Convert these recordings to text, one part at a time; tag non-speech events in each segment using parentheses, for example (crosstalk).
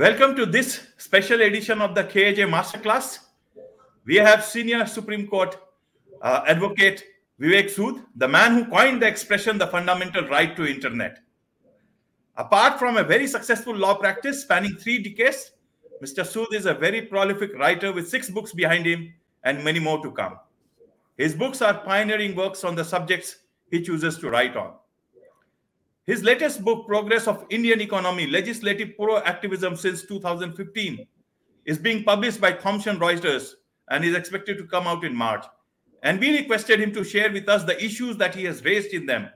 Welcome to this special edition of the KAJ Masterclass. We have Senior Supreme Court uh, Advocate Vivek Sood, the man who coined the expression the fundamental right to internet. Apart from a very successful law practice spanning three decades, Mr. Sood is a very prolific writer with six books behind him and many more to come. His books are pioneering works on the subjects he chooses to write on. His latest book, Progress of Indian Economy Legislative Pro-Activism since 2015, is being published by Thomson Reuters and is expected to come out in March. And we requested him to share with us the issues that he has raised in them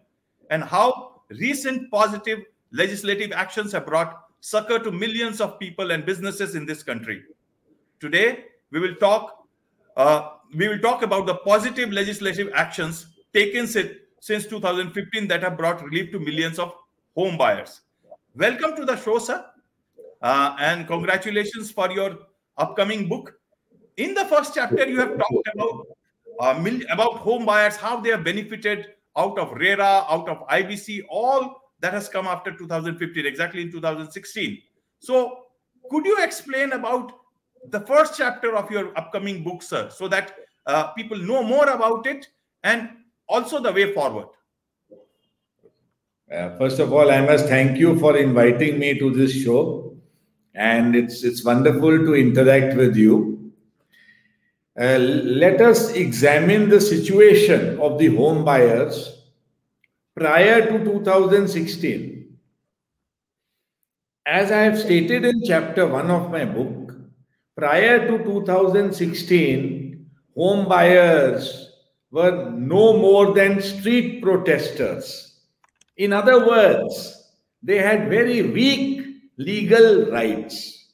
and how recent positive legislative actions have brought succor to millions of people and businesses in this country. Today, we will talk. Uh, we will talk about the positive legislative actions taken since 2015 that have brought relief to millions of home buyers. Welcome to the show, sir, uh, and congratulations for your upcoming book. In the first chapter, you have talked about uh, about home buyers, how they have benefited out of RERA, out of IBC, all that has come after 2015, exactly in 2016. So, could you explain about the first chapter of your upcoming book, sir, so that uh, people know more about it and also the way forward. Uh, first of all, I must thank you for inviting me to this show, and it's it's wonderful to interact with you. Uh, let us examine the situation of the home buyers prior to 2016. As I have stated in chapter 1 of my book, prior to 2016, home buyers were no more than street protesters. In other words, they had very weak legal rights.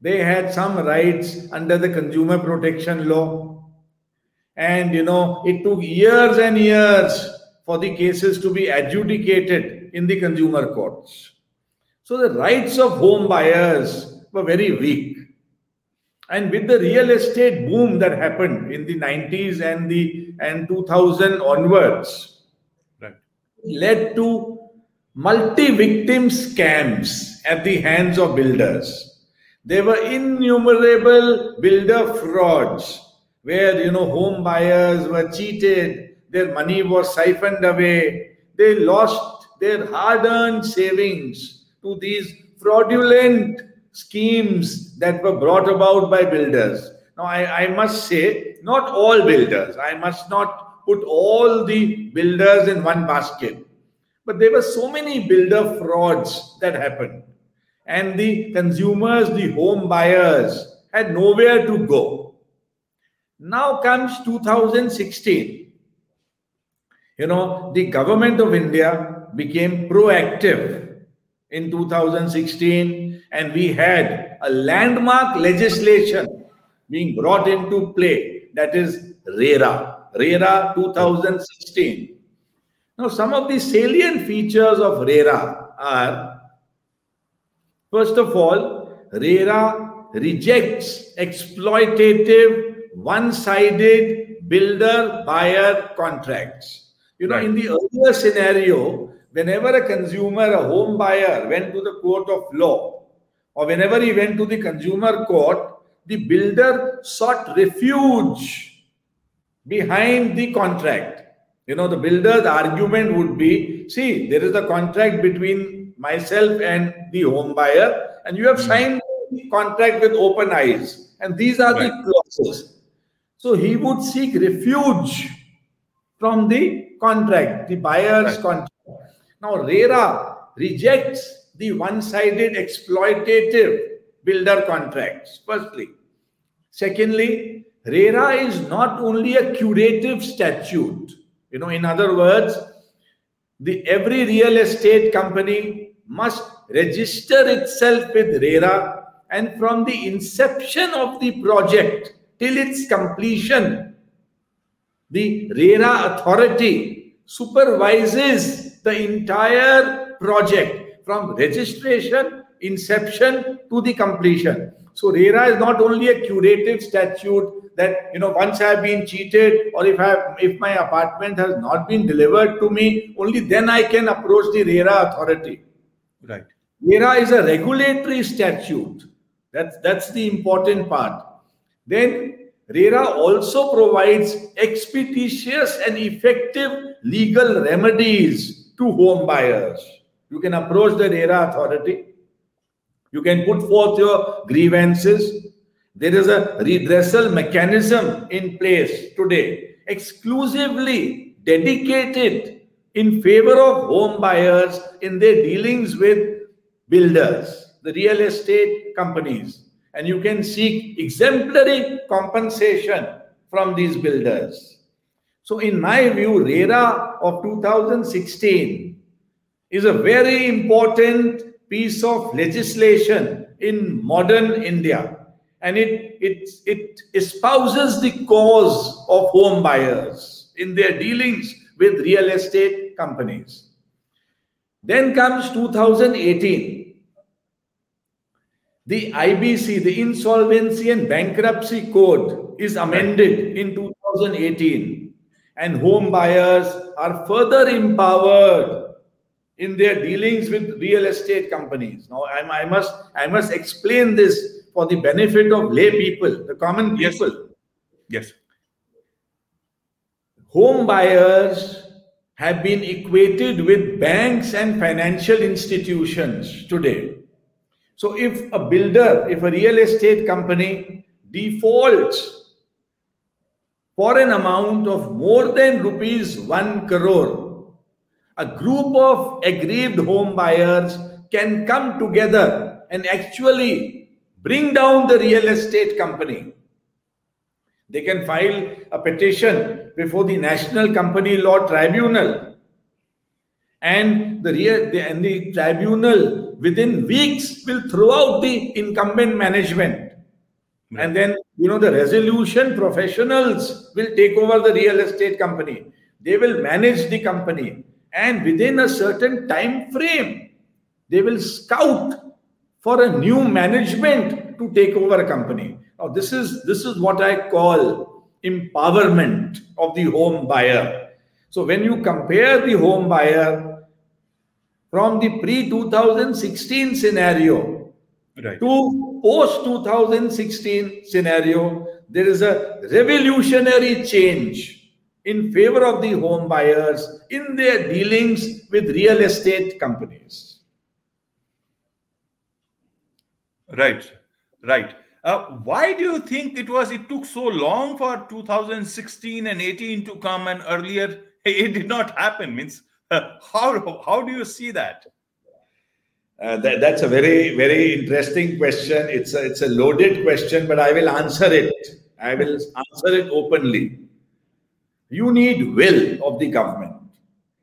They had some rights under the consumer protection law. And, you know, it took years and years for the cases to be adjudicated in the consumer courts. So the rights of home buyers were very weak. And with the real estate boom that happened in the 90s and the and 2000 onwards, right. led to multi-victim scams at the hands of builders. There were innumerable builder frauds where you know home buyers were cheated, their money was siphoned away, they lost their hard-earned savings to these fraudulent schemes that were brought about by builders. Now, I, I must say, not all builders. I must not put all the builders in one basket. But there were so many builder frauds that happened. And the consumers, the home buyers, had nowhere to go. Now comes 2016. You know, the government of India became proactive in 2016 and we had a landmark legislation being brought into play that is RERA, RERA 2016. Now, some of the salient features of RERA are first of all, RERA rejects exploitative, one sided builder buyer contracts. You know, right. in the earlier scenario, whenever a consumer, a home buyer went to the court of law, or whenever he went to the consumer court, the builder sought refuge behind the contract. You know, the builder's argument would be see, there is a contract between myself and the home buyer, and you have hmm. signed the contract with open eyes, and these are right. the clauses. So he would seek refuge from the contract, the buyer's right. contract. Now, RERA rejects the one sided exploitative builder contracts, firstly. Secondly, RERA is not only a curative statute. You know, in other words, the every real estate company must register itself with RERA and from the inception of the project till its completion, the RERA authority supervises the entire project from registration, inception to the completion. So RERA is not only a curative statute that you know once I have been cheated or if I if my apartment has not been delivered to me, only then I can approach the RERA authority. Right. RERA is a regulatory statute. That's, that's the important part. Then RERA also provides expeditious and effective legal remedies to home buyers. You can approach the RERA authority. You can put forth your grievances. There is a redressal mechanism in place today, exclusively dedicated in favor of home buyers in their dealings with builders, the real estate companies. And you can seek exemplary compensation from these builders. So, in my view, RERA of 2016 is a very important piece of legislation in modern India. And it, it, it espouses the cause of home buyers in their dealings with real estate companies. Then comes 2018. The IBC, the Insolvency and Bankruptcy Code, is amended in 2018, and home buyers are further empowered in their dealings with real estate companies. Now, I, I must I must explain this for the benefit of lay people, the common people. Yes. yes. Home buyers have been equated with banks and financial institutions today. So, if a builder, if a real estate company defaults for an amount of more than rupees 1 crore, a group of aggrieved home buyers can come together and actually bring down the real estate company they can file a petition before the National Company Law Tribunal. And the, and the tribunal within weeks will throw out the incumbent management. Hmm. And then, you know, the resolution professionals will take over the real estate company. They will manage the company. And within a certain time frame, they will scout for a new management to take over a company. Now, this is this is what I call empowerment of the home buyer. So when you compare the home buyer from the pre 2016 scenario right. to post 2016 scenario, there is a revolutionary change in favor of the home buyers in their dealings with real estate companies. Right, right. Uh, why do you think it was it took so long for 2016 and 18 to come and earlier? (laughs) It did not happen means uh, how how do you see that? Uh, that, that's a very very interesting question. It's a, it's a loaded question but i will answer it. I will answer it openly you need will of the government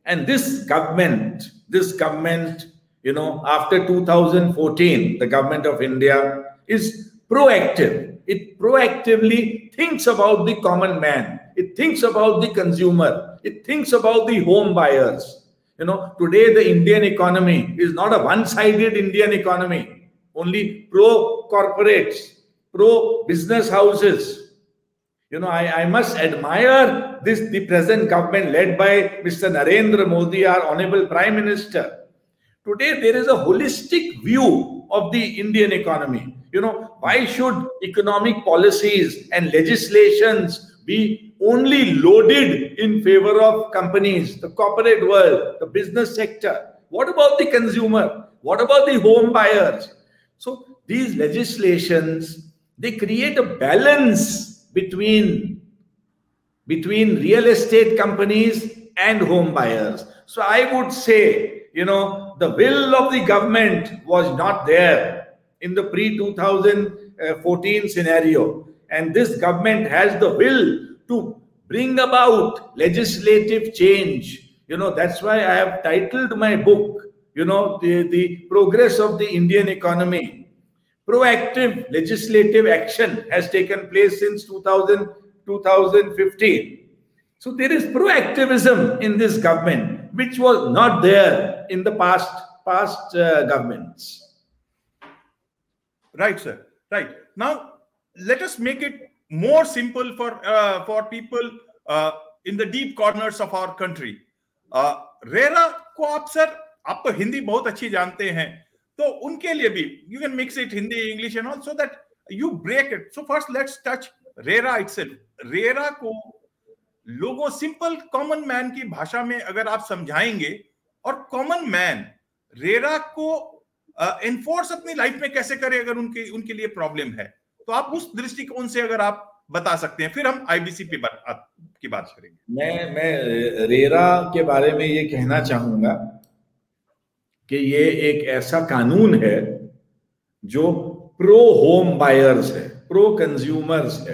and this government this government you know after 2014 the government of india is proactive. It proactively thinks about the common man. It thinks about the consumer. It thinks about the home buyers. You know, today the Indian economy is not a one sided Indian economy, only pro corporates, pro business houses. You know, I, I must admire this the present government led by Mr. Narendra Modi, our Honorable Prime Minister. Today, there is a holistic view of the Indian economy you know, why should economic policies and legislations be only loaded in favor of companies, the corporate world, the business sector? What about the consumer? What about the home buyers? So these legislations, they create a balance between, between real estate companies and home buyers. So I would say, you know, the will of the government was not there in the pre 2014 scenario. And this government has the will to bring about legislative change. You know, that's why I have titled my book, you know, the, the progress of the Indian economy Proactive legislative action has taken place since 2000, 2015. So there is proactivism in this government, which was not there in the past past uh, governments. Right, sir. Right. Now, let us make it more simple for uh, for people uh, in the deep corners of our country. Uh, RERA को आप sir आप तो हिंदी बहुत अच्छी जानते हैं तो उनके लिए भी you can mix it Hindi English and all so that you break it so first let's touch RERA itself RERA को लोगों सिंपल कॉमन मैन की भाषा में अगर आप समझाएँगे और कॉमन मैन रेरा को एनफोर्स uh, अपनी लाइफ में कैसे करे अगर उनके उनके लिए प्रॉब्लम है? तो आप उस दृष्टिकोण से अगर आप बता सकते हैं फिर हम आईबीसी पे बात की बात करेंगे। मैं मैं रेरा के बारे में ये कहना चाहूँगा कि ये एक ऐसा कानून है जो प्रो होम बायर्स है प्रो कंज्यूमर्स है।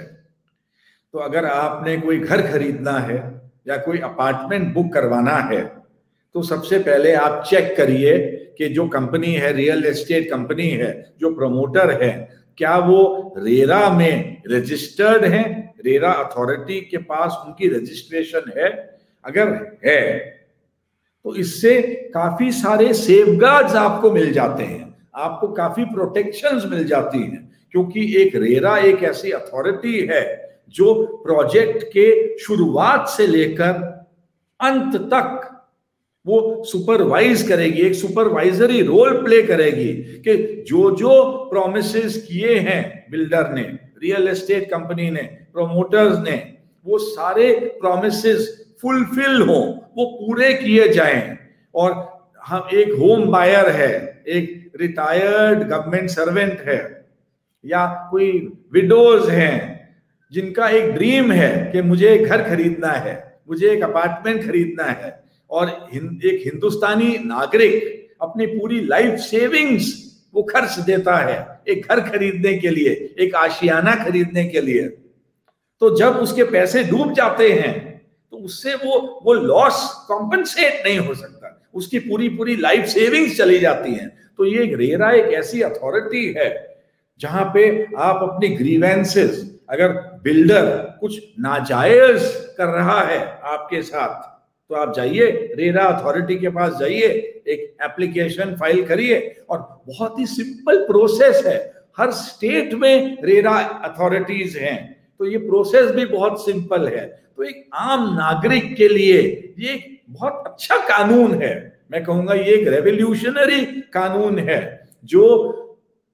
तो अगर आपने कोई घर खरीदना है या कोई अपार्टमेंट बुक करवाना है तो सबसे पहले आप चेक करिए कि जो कंपनी है रियल एस्टेट कंपनी है, जो प्रमोटर है, क्या वो रेरा में रजिस्टर्ड है? रेरा अथॉरिटी के पास उनकी रजिस्ट्रेशन है? अगर है तो इससे काफ़ी सारे सेफगार्ड्स आपको मिल जाते हैं। आपको काफ़ी प्रोटेक्शंस मिल जाती हैं, क्योंकि एक रेरा एक ऐसी अथॉरिटी है जो प्रोजेक्ट के शुरुआत से लेकर अंत तक वो सुपरवाइज करेगी, एक सुपरवाइजरी रोल प्ले करेगी कि जो जो प्रोमिस किए हैं बिल्डर ने रियल एस्टेट कंपनी ने प्रोमोटर्स ने, वो सारे प्रोमिस फुलफिल हो। वो पूरे किए जाएँ। और हम एक होम बायर है, एक रिटायर्ड गवर्नमेंट सर्वेंट है, या कोई विडोज हैं, जिनका एक ड्रीम है कि मुझे एक घर खरीदना है, मुझे एक अपार्टमेंट खरीदना है, और एक हिंदुस्तानी नागरिक अपनी पूरी लाइफ सेविंग्स वो खर्च देता है, एक घर खरीदने के लिए, एक आशियाना खरीदने के लिए। तो जब उसके पैसे डूब जाते हैं तो उससे वो वो लॉस कॉम्पनसेट नहीं हो सकता। उसकी पूरी पूरी लाइफ सेविंग्स चली जाती हैं। तो ये रेरा, एक ऐसी अथॉरिटी है, जहाँ पे आप अपनी ग्रीवेंसेस अगर बिल्डर कुछ नाजायज कर रहा है आपके साथ तो आप जाइए, रेरा अथॉरिटी के पास जाइए, एक एप्लीकेशन फ़ाइल करिए, और बहुत ही सिंपल प्रोसेस है। हर स्टेट में रेरा अथॉरिटीज हैं। तो ये प्रोसेस भी बहुत सिंपल है। तो एक आम नागरिक के लिए ये बहुत अच्छा कानून है। मैं कहूँगा ये एक रेवोल्यूशनरी कानून है, जो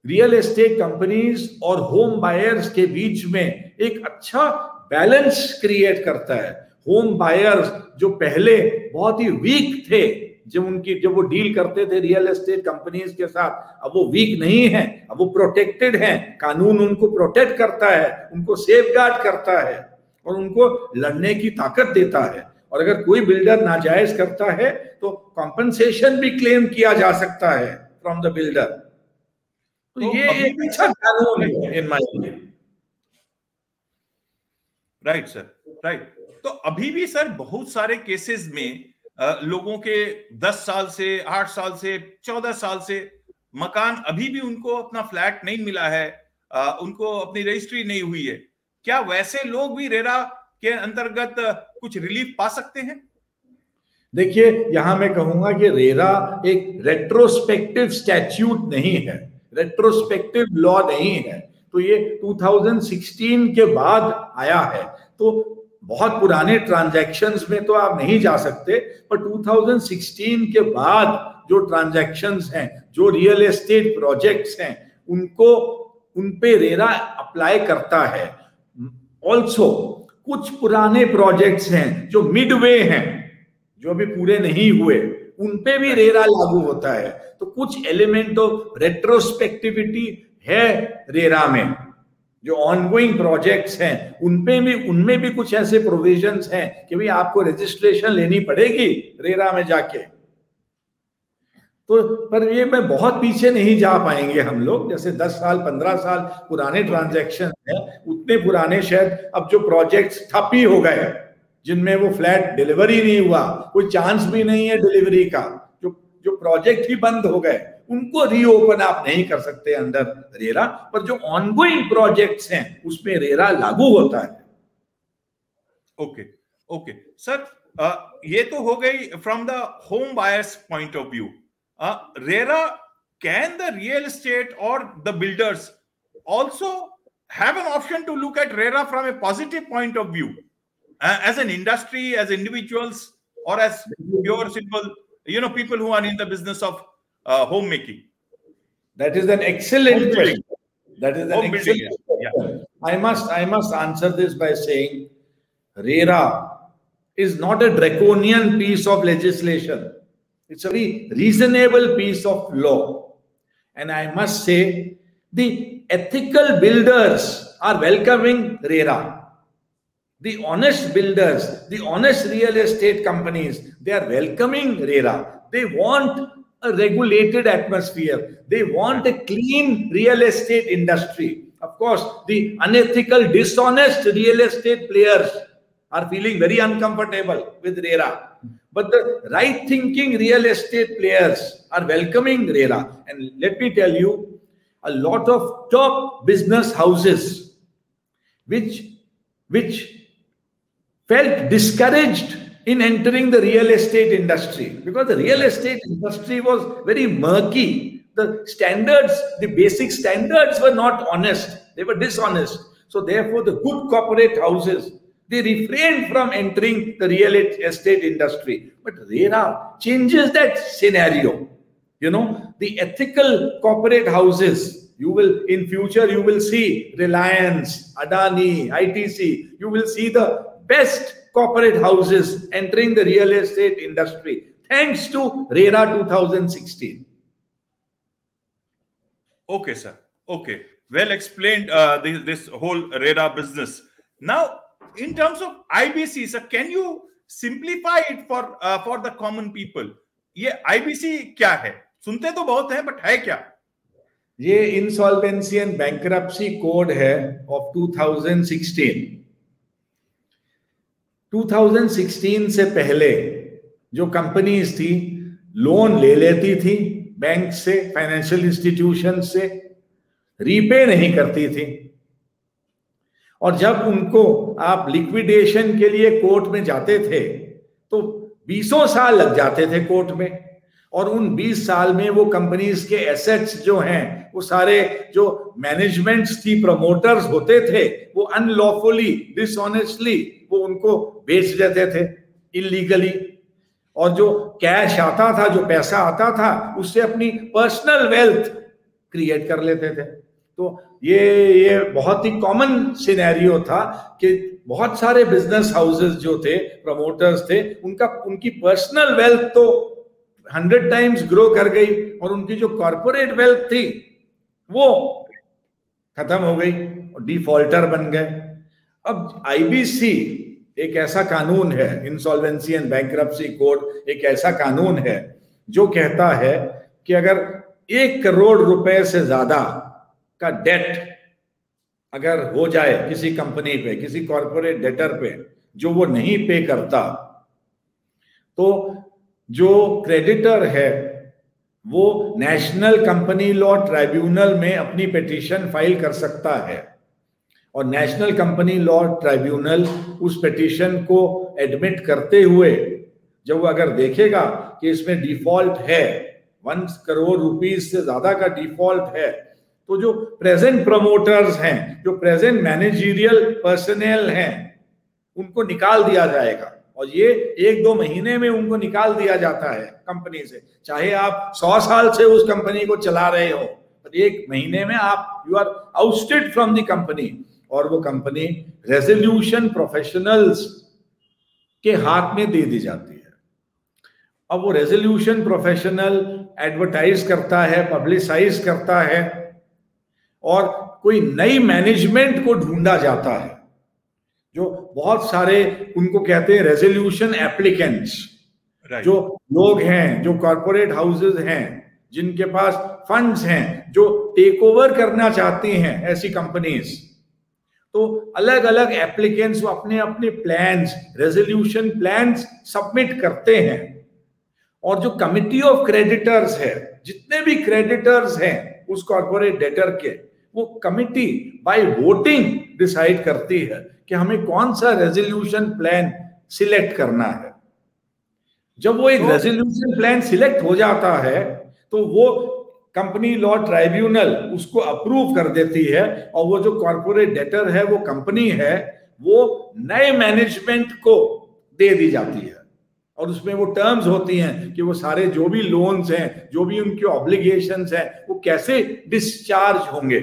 रियल एस्टेट कंपनीज़ और होम बायर्स के बीच में एक अच्छा बैलेंस क्रिएट करता है। होम बायर्स जो पहले बहुत ही वीक थे, जब उनकी, जब वो डील करते थे रियल एस्टेट कंपनीज़ के साथ, अब वो वीक नहीं है, अब वो प्रोटेक्टेड हैं। कानून उनको प्रोटेक्ट करता है, उनको सेफ़ करता है। और उनको लड़ने की ताकत देता है। और अगर कोई बिल्डर नाजायज करता है तो कॉम्पनसेशन भी क्लेम किया जा सकता है फ्रॉम द बिल्डर तो, तो ये एक अच्छा कानून है am I right sir right तो अभी भी सर बहुत सारे केसेस में लोगों के 10 साल से 8 साल से 14 साल से मकान अभी भी उनको अपना फ्लैट नहीं मिला है उनको अपनी रजिस्ट्री नहीं हुई है। क्या वैसे लोग भी रेरा के अंतर्गत कुछ रिलीफ पा सकते हैं? देखिए, यहाँ मैं कहूँगा कि रेरा एक रेट्रोस्पेक्टिव स्टैच्यूट नहीं है। रेट्रोस्पेक्टिव लॉ नहीं है। तो ये 2016 के बाद आया है। तो बहुत पुराने ट्रांजैक्शंस में तो आप नहीं जा सकते, पर 2016 के बाद जो ट्रांजैक्शंस हैं, जो रियल एस्टेट प्रोजेक्ट्स हैं, उनको उन पे रेरा अप्लाई करता है। ऑल्सो कुछ पुराने प्रोजेक्ट्स हैं जो मिडवे हैं, जो अभी पूरे नहीं हुए, उन पे भी रेरा लागू होता है। तो कुछ एलिमेंट ऑफ़ रेट्रोस्पेक्टिविटी है रेरा में, जो ऑनगोइंग प्रोजेक्ट्स हैं उनपे भी उनमें भी कुछ ऐसे प्रोविजंस हैं कि भाई आपको रजिस्ट्रेशन लेनी पड़ेगी रेरा में जाके। तो पर ये मैं बहुत पीछे नहीं जा पाएँगे हम लोग। जैसे 10 साल 15 साल पुराने ट्रांजैक्शन है, उतने पुराने शायद अब जो प्रोजेक्ट्स ठप ही हो गए जिनमें वो फ्लैट डिलीवरी नहीं हुआ, कोई चांस भी नहीं है डिलीवरी का, जो जो प्रोजेक्ट ही बंद हो गए, उनको रीओपन आप नहीं कर सकते अंदर रेरा, पर जो ऑनगोइंग प्रोजेक्ट्स हैं, उसमें रेरा लागू होता है। Okay okay. सर ये तो हो गई from the home buyers point of view uh, RERA, can the real estate or the builders also have an option to look at RERA from a positive point of view uh, as an industry, as individuals, or as pure simple, you know, people who are in the business of uh, homemaking? That is an excellent question. That is an Home excellent building, yeah. Yeah. I must I must answer this by saying RERA is not a draconian piece of legislation. It's a very reasonable piece of law. And I must say, the ethical builders are welcoming RERA. The honest builders, the honest real estate companies, they are welcoming RERA. They want a regulated atmosphere. They want a clean real estate industry. Of course, the unethical, dishonest real estate players are feeling very uncomfortable with RERA. But the right thinking real estate players are welcoming RERA. And let me tell you, a lot of top business houses which, which felt discouraged in entering the real estate industry because the real estate industry was very murky. The standards, the basic standards were not honest, they were dishonest. So, therefore, the good corporate houses they refrain from entering the real estate industry. But RERA changes that scenario. You know, the ethical corporate houses, you will, in future, you will see Reliance, Adani, ITC, you will see the best corporate houses entering the real estate industry thanks to RERA 2016. Okay, sir. Okay. Well explained, uh, this, this whole RERA business. Now, in terms of IBC, sir, can you simplify it for uh, for the common people? ये IBC क्या है? सुनते तो बहुत है but है क्या? ये इंसॉल्वेंसी एंड बैंक्रप्सी कोड है ऑफ़ 2016 2016 से पहले जो कंपनीज़ थी लोन ले लेती थी बैंक से फाइनेंशियल इंस्टीट्यूशन से रीपे नहीं करती थी। और जब उनको आप लिक्विडेशन के लिए कोर्ट में जाते थे तो बीसों साल लग जाते थे कोर्ट में। और उन 20 साल में वो कंपनीज़ के एसेट्स जो हैं, वो सारे जो मैनेजमेंट्स थी प्रमोटर्स होते थे, वो अनलॉफुली डिसऑनेस्टली वो उनको बेच देते थे इलीगली और जो कैश आता था, जो पैसा आता था, उससे अपनी पर्सनल वेल्थ क्रिएट कर लेते थे। तो ये ये बहुत ही कॉमन सिनेरियो था कि बहुत सारे बिज़नेस हाउसेस जो थे प्रमोटर्स थे, उनका, उनकी पर्सनल वेल्थ तो हंड्रेड टाइम्स ग्रो कर गई और उनकी जो कॉरपोरेट वेल्थ थी, वो खत्म हो गई और डिफॉल्टर बन गए। अब आईबीसी एक ऐसा कानून है इंसॉल्वेंसी एंड बैंक्रप्सी कोड एक ऐसा कानून है, जो कहता है कि अगर एक करोड़ रुपए से ज़्यादा का डेट अगर हो जाए किसी कंपनी पे, किसी कॉरपोरेट डेटर पे, जो वो नहीं पे करता तो जो क्रेडिटर है, वो नेशनल कंपनी लॉ ट्राइब्यूनल में अपनी पिटीशन फ़ाइल कर सकता है। और नेशनल कंपनी लॉ ट्राइब्यूनल उस पिटीशन को एडमिट करते हुए, जब वो अगर देखेगा कि इसमें डिफ़ॉल्ट है वन करोड़ रुपीस से ज़्यादा का डिफ़ॉल्ट है तो जो प्रेजेंट प्रमोटर्स हैं, जो प्रेजेंट मैनेजरियल पर्सनल हैं, उनको निकाल दिया जाएगा। और ये एक दो महीने में उनको निकाल दिया जाता है कंपनी से। चाहे आप सौ साल से उस कंपनी को चला रहे हो, पर एक महीने में आप you are ousted from the company और वो कंपनी रेजोल्यूशन प्रोफेशनल्स के हाथ में दे दी जाती है। अब वो रेजोल्यूशन प्रोफेशनल एडवर्टाइज करता है पब्लिसाइज करता है और कोई नई मैनेजमेंट को ढूंढा जाता है। जो बहुत सारे उनको कहते हैं रेजोल्यूशन एप्लीकेंट्स जो लोग हैं जो कॉरपोरेट हाउसेस हैं जिनके पास फंड्स हैं जो टेक ओवर करना चाहती हैं ऐसी कंपनीज़ तो अलग अलग एप्लीकेंट्स वो अपने अपने प्लान्स रेजोल्यूशन प्लान्स सबमिट करते हैं। और जो कमिटी ऑफ़ क्रेडिटर्स है जितने भी क्रेडिटर्स हैं उस कॉर्पोरेट डेटर के वो कमिटी बाय वोटिंग डिसाइड करती है कि हमें कौन सा रेजोल्यूशन प्लान सिलेक्ट करना है। जब वो एक रेजोल्यूशन प्लान सिलेक्ट हो जाता है तो वो कंपनी लॉ ट्राइब्यूनल उसको अप्रूव कर देती है और वो जो कॉर्पोरेट डेटर है वो कंपनी है वो नए मैनेजमेंट को दे दी जाती है। और उसमें वो टर्म्स होती हैं कि वो सारे जो भी लोन्स हैं जो भी उनके ऑब्लिगेशंस हैं वो कैसे डिस्चार्ज होंगे।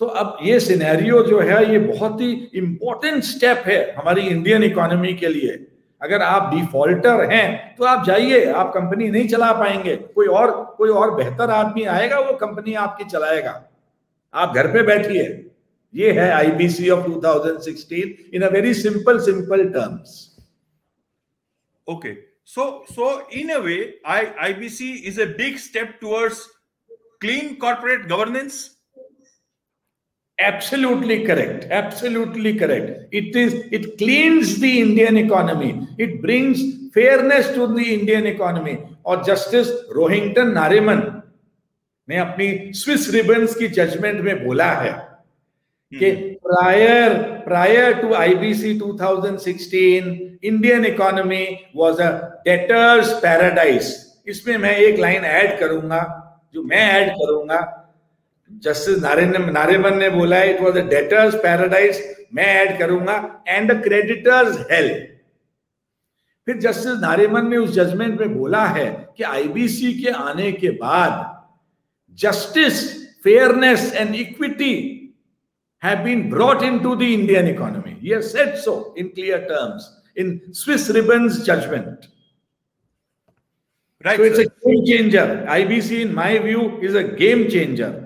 तो अब ये सिनेरियो जो है, ये बहुत ही इंपॉर्टेंट स्टेप है हमारी इंडियन इकोनॉमी के लिए। अगर आप डिफॉल्टर हैं तो आप जाइए, आप कंपनी नहीं चला पाएँगे। कोई और कोई और बेहतर आदमी आएगा, वो कंपनी आपकी चलाएगा। आप घर पे बैठिए। ये है IBC of 2016 in a very simple simple terms okay so so in a way I IBC is a big step towards clean corporate governance absolutely correct absolutely correct it is it cleans the indian economy it brings fairness to the indian economy और justice Rohinton Nariman ने अपनी Swiss ribbons की judgement में बोला है कि prior prior to IBC 2016 Indian economy was a debtors paradise इसमें मैं एक लाइन ऐड करूँगा जो मैं ऐड करूँगा जस्टिस नारेवन ने बोला it was a debtors paradise मैं ऐड करूँगा एंड द क्रेडिटर्स हेल फिर जस्टिस नारेमन ने उस जजमेंट में बोला है कि आईबीसी के आने के बाद justice fairness and equity have been brought into the Indian economy ये said so in clear terms in Swiss Ribbons judgement right it's a game changer IBC in my view is a game changer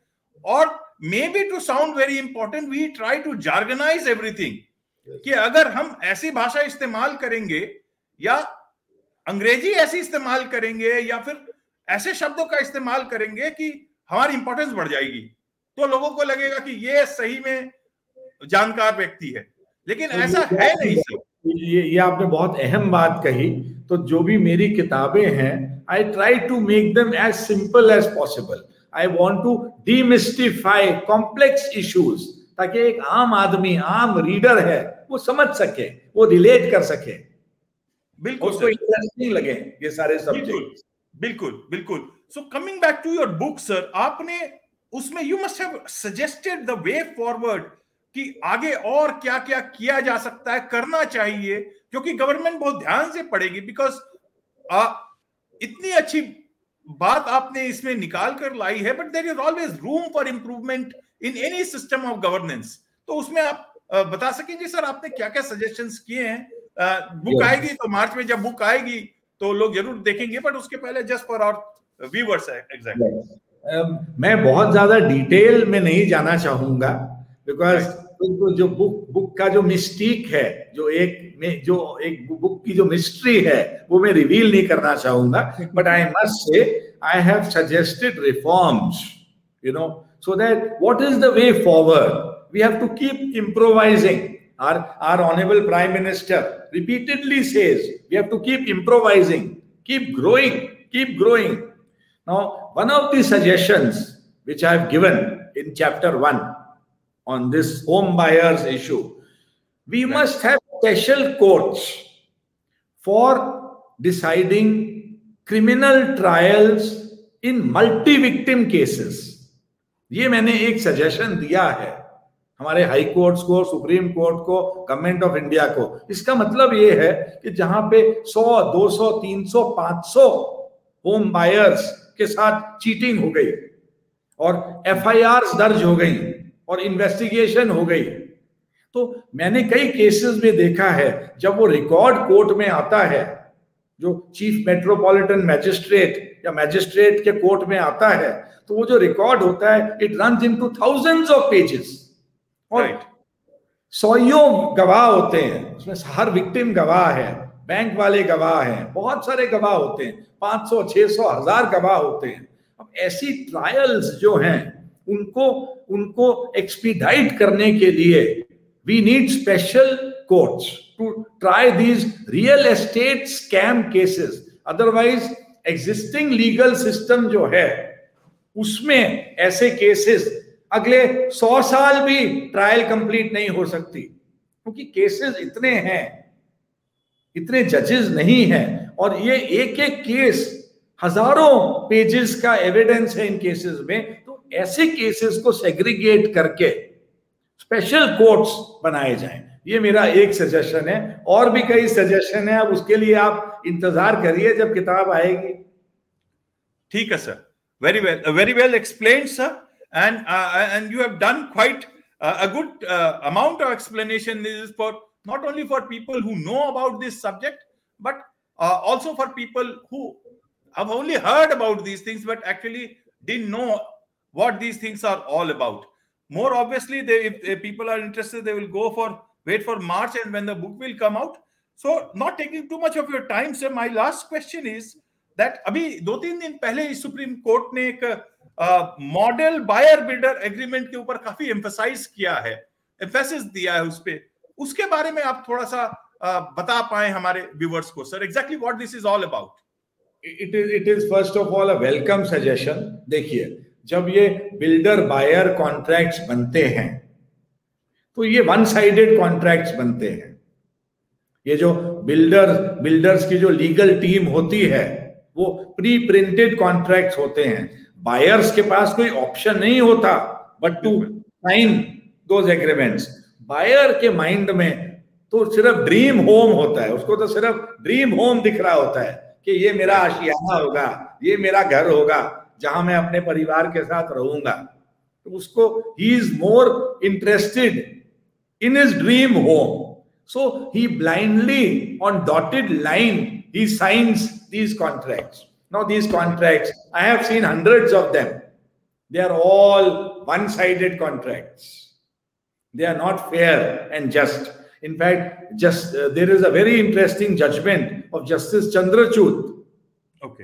और maybe to sound very important we try to jargonize everything कि अगर हम ऐसी भाषा इस्तेमाल करेंगे या अंग्रेज़ी ऐसी इस्तेमाल करेंगे या फिर ऐसे शब्दों का इस्तेमाल करेंगे कि हमारी इंपॉर्टेंस बढ़ जाएगी तो लोगों को लगेगा कि ये सही में जानकार व्यक्ति है। लेकिन तो ऐसा है नहीं सर ये ये आपने बहुत अहम बात कही तो जो भी मेरी किताबें हैं I try to make them as simple as possible I want to demystify complex issues ताकि एक आम आदमी आम रीडर है वो समझ सके वो रिलेट कर सके। बिल्कुल उसको इंटरेस्टिंग लगे ये सारे सब्जेक्ट बिल्कुल बिल्कुल so coming back to your book sir आपने उसमें you must have suggested the way forward कि आगे और क्या क्या किया जा सकता है करना चाहिए क्योंकि गवर्नमेंट बहुत ध्यान से पड़ेगी बिकॉज़ इतनी अच्छी बात आपने इसमें निकाल कर लाई है but there is always room for improvement in any system of governance तो उसमें आप बता सकेंगे सर आपने क्या क्या सजेशन किए हैं? बुक आएगी तो मार्च में जब बुक आएगी तो लोग ज़रूर देखेंगे बट उसके पहले just for our viewers exactly मैं बहुत ज़्यादा डिटेल में नहीं जाना चाहूँगा बिकॉज़ तो जो बुक बुक का जो मिस्टिक है, जो एक जो एक बुक की जो मिस्ट्री है, वो मैं रिवील नहीं करना चाहूँगा but I must say I have suggested reforms you know so that what is the way forward we have to keep improvising our our honourable prime minister repeatedly says we have to keep improvising keep growing keep growing now one of the suggestions I have in chapter 1 on this home buyers issue. We right. must have special courts for deciding criminal trials in multi-victim cases. ये मैंने एक suggestion दिया है हमारे high courts को supreme court को government of India को इसका मतलब ये है कि जहाँ पे 100, 200, 300, 500 होम बायर्स के साथ चीटिंग हो गई और एफआईआर दर्ज हो गई और इन्वेस्टिगेशन हो गई। तो मैंने कई केसेस में देखा है जब वो रिकॉर्ड कोर्ट में आता है जो चीफ मेट्रोपॉलिटन मैजिस्ट्रेट या मैजिस्ट्रेट के कोर्ट में आता है तो वो जो रिकॉर्ड होता है it run into thousand of pages और सौयों गवाह होते हैं उसमें हर विक्टिम गवाह है बैंक वाले गवाह हैं बहुत सारे गवाह होते हैं पाँच सौ छह सौ हज़ार गवाह होते हैं। अब ऐसी ट्रायल्स जो हैं उनको उनको एक्सपीडाइट करने के लिए we need special courts to try these real estate scam cases otherwise existing legal system जो है, उसमें ऐसे केसेस अगले सौ साल भी ट्रायल कंप्लीट नहीं हो सकती। क्योंकि केसेस इतने हैं, इतने जजेस नहीं हैं और ये एक एक केस हज़ारों पेजेस का एविडेंस है इन केसेस में। तो ऐसे केसेस को सेग्रीगेट करके स्पेशल कोर्ट्स बनाए जाए। ये मेरा एक सजेशन है। और भी कई सजेशन है। अब उसके लिए आप इंतज़ार करिए जब किताब आएगी। ठीक है sir very well very well explain sir and and you have done quite a good amount of explanation is for not only for people who know about this subject but also for people who have heard about these things but actually didn't know what these things are all about more obviously they, if, if people are interested they will go for wait for march and when the book will come out so not taking too much of your time sir my last question is that अभी दो तीन दिन पहले supreme court ने एक model buyer builder agreement के ऊपर काफ़ी एम्फेसाइज किया है एम्फेसिस दिया है उस पर उसके बारे में आप थोड़ा सा uh, बता पाए हमारे व्यूवर्स को sir exactly what this is all about it is it is first of all a welcome suggestion देखिए जब ये बिल्डर बायर कॉन्ट्रैक्ट्स बनते हैं तो ये वन साइडेड कॉन्ट्रैक्ट्स बनते हैं। ये जो बिल्डर बिल्डर्स की जो लीगल टीम होती है, वो प्री प्रिंटेड कॉन्ट्रैक्ट्स होते हैं। बायर्स के पास कोई ऑप्शन नहीं होता but to sign those agreements buyer के माइंड में तो सिर्फ़ ड्रीम होम होता है। उसको तो सिर्फ़ ड्रीम होम दिख रहा होता है कि ये मेरा आशियाना होगा, ये मेरा घर होगा। जहाँ मैं अपने परिवार के साथ रहूँगा तो उसको ही is more interested in his dream home so he blindly on dotted line he signs these contract now these contract I have seen hundreds of them they are all one sided contract they are not fair and just in fact just there is a very interesting judgement of justice Chandrachud okay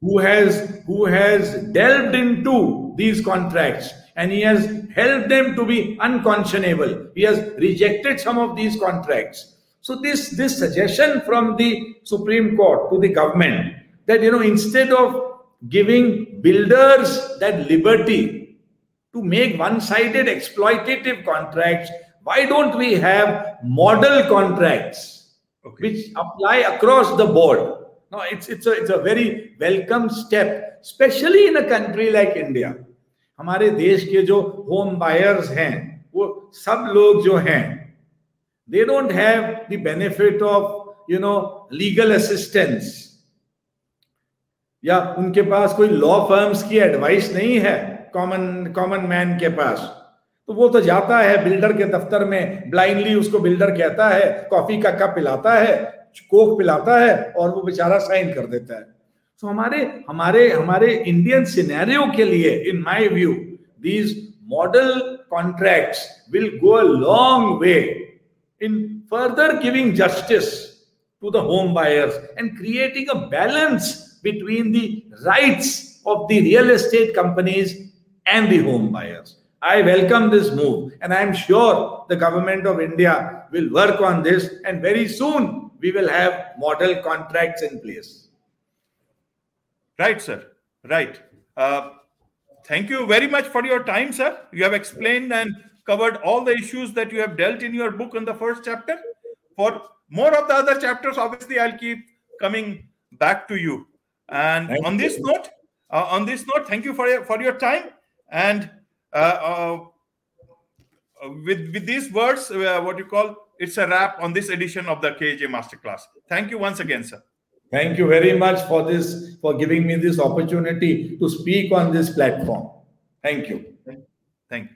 Who has who has delved into these contracts and he has held them to be unconscionable. He has rejected some of these contracts. So this this suggestion from the Supreme Court to the government that you know instead of giving builders that liberty to make one-sided exploitative contracts why don't we have model contracts Okay. which apply across the board no it's it's a, it's a very welcome step especially in a country like india. हमारे देश के जो home buyers हैं वो सब लोग जो हैं they don't have the benefit of you know legal assistance या उनके पास कोई लॉ फर्म्स की एडवाइस नहीं है कॉमन कॉमन मैन के पास। तो वो तो जाता है बिल्डर के दफ्तर में ब्लाइंडली उसको बिल्डर कहता है कॉफ़ी का कप पिलाता है कोक पिलाता है और वो बेचारा साइन कर देता है। तो हमारे हमारे हमारे इंडियन सिनेरियो के लिए in my view these model contracts will go a long way in further giving justice to the home buyers and creating a balance between the rights of the real estate companies and the home buyers I welcome this move and I am sure the government of India will work on this and very soon we will have model contracts in place. Right, sir. Right. Uh, thank you very much for your time, sir. You have explained and covered all the issues that you have dealt in your book in the first chapter. For more of the other chapters, obviously, I'll keep coming back to you. And Thank on this you. note, uh, on this note, thank you for your, for your time. And uh, uh, with with these words, uh, what you call it's a wrap on this edition of the KJ Masterclass. Thank you once again, sir. Thank you very much for this, for giving me this opportunity to speak on this platform. Thank you. Thank you.